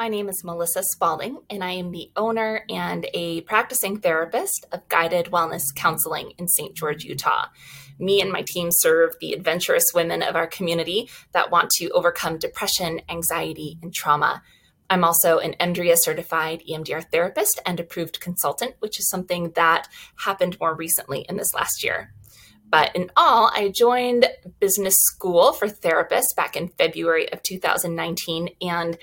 My name is Melissa Spalding, and I am the owner and a practicing therapist of Guided Wellness Counseling in St. George, Utah. Me and my team serve the adventurous women of our community that want to overcome depression, anxiety, and trauma. I'm also an EMDRIA certified EMDR therapist and approved consultant, which is something that happened more recently in this last year. But in all, I joined business school for therapists back in February of 2019 and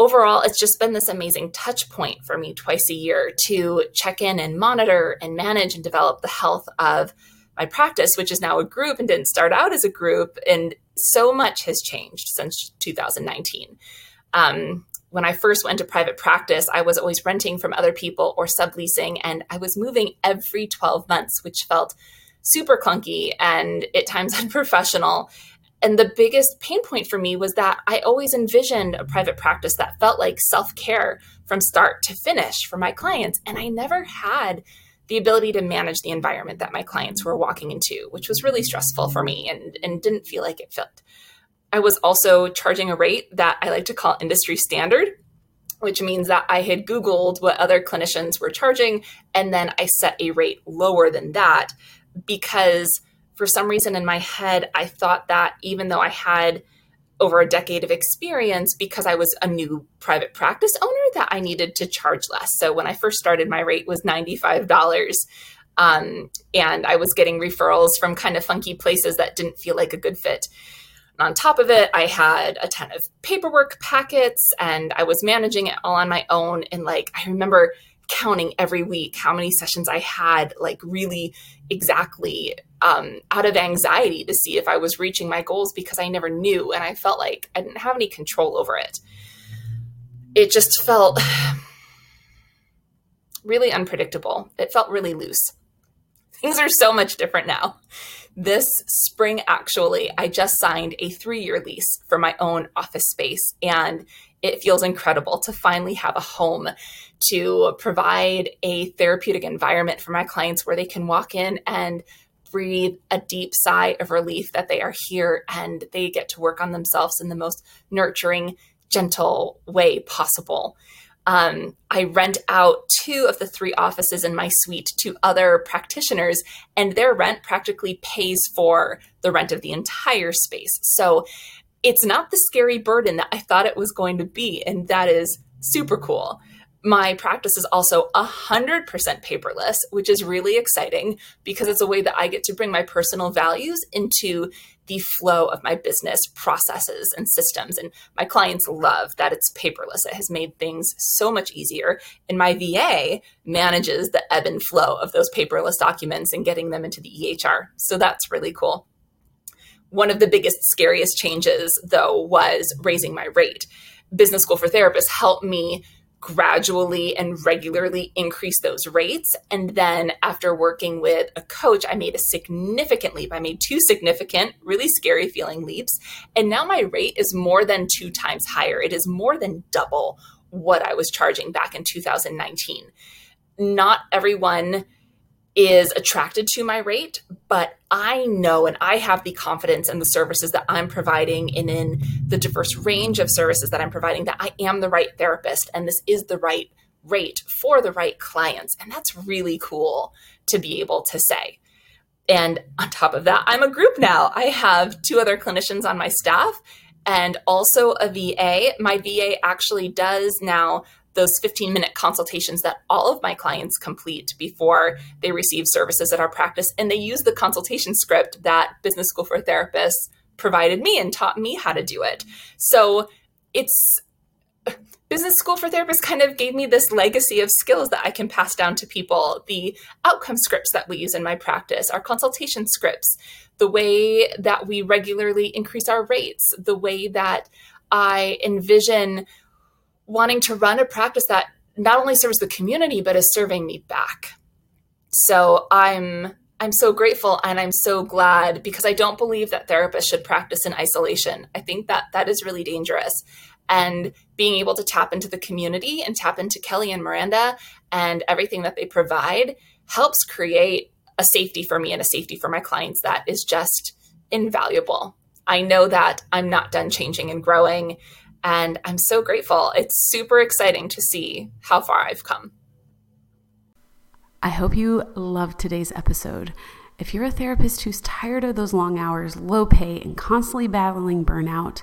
overall, it's just been this amazing touch point for me twice a year to check in and monitor and manage and develop the health of my practice, which is now a group and didn't start out as a group. And so much has changed since 2019. Um, when I first went to private practice, I was always renting from other people or subleasing, and I was moving every 12 months, which felt super clunky and at times unprofessional and the biggest pain point for me was that I always envisioned a private practice that felt like self care from start to finish for my clients. And I never had the ability to manage the environment that my clients were walking into, which was really stressful for me and, and didn't feel like it fit. I was also charging a rate that I like to call industry standard, which means that I had Googled what other clinicians were charging, and then I set a rate lower than that because for some reason in my head, I thought that even though I had over a decade of experience, because I was a new private practice owner, that I needed to charge less. So when I first started, my rate was $95. Um, and I was getting referrals from kind of funky places that didn't feel like a good fit. And on top of it, I had a ton of paperwork packets and I was managing it all on my own. And like, I remember counting every week how many sessions I had, like really exactly um, out of anxiety to see if I was reaching my goals because I never knew and I felt like I didn't have any control over it. It just felt really unpredictable. It felt really loose. Things are so much different now. This spring, actually, I just signed a three year lease for my own office space, and it feels incredible to finally have a home to provide a therapeutic environment for my clients where they can walk in and breathe a deep sigh of relief that they are here and they get to work on themselves in the most nurturing, gentle way possible. Um, I rent out two of the three offices in my suite to other practitioners, and their rent practically pays for the rent of the entire space. So it's not the scary burden that I thought it was going to be. And that is super cool. My practice is also 100% paperless, which is really exciting because it's a way that I get to bring my personal values into the flow of my business processes and systems. And my clients love that it's paperless. It has made things so much easier. And my VA manages the ebb and flow of those paperless documents and getting them into the EHR. So that's really cool. One of the biggest, scariest changes, though, was raising my rate. Business School for Therapists helped me gradually and regularly increase those rates. And then after working with a coach, I made a significant leap. I made two significant, really scary feeling leaps. And now my rate is more than two times higher. It is more than double what I was charging back in 2019. Not everyone is attracted to my rate, but I know and I have the confidence in the services that I'm providing and in the diverse range of services that I'm providing that I am the right therapist and this is the right rate for the right clients. And that's really cool to be able to say. And on top of that, I'm a group now. I have two other clinicians on my staff and also a VA. My VA actually does now those 15 minute consultations that all of my clients complete before they receive services at our practice. And they use the consultation script that Business School for Therapists provided me and taught me how to do it. So it's business school for therapists kind of gave me this legacy of skills that I can pass down to people. The outcome scripts that we use in my practice, our consultation scripts, the way that we regularly increase our rates, the way that I envision wanting to run a practice that not only serves the community, but is serving me back. so I'm I'm so grateful and I'm so glad because I don't believe that therapists should practice in isolation. I think that that is really dangerous. And being able to tap into the community and tap into Kelly and Miranda and everything that they provide helps create a safety for me and a safety for my clients that is just invaluable. I know that I'm not done changing and growing, and I'm so grateful. It's super exciting to see how far I've come. I hope you loved today's episode. If you're a therapist who's tired of those long hours, low pay, and constantly battling burnout,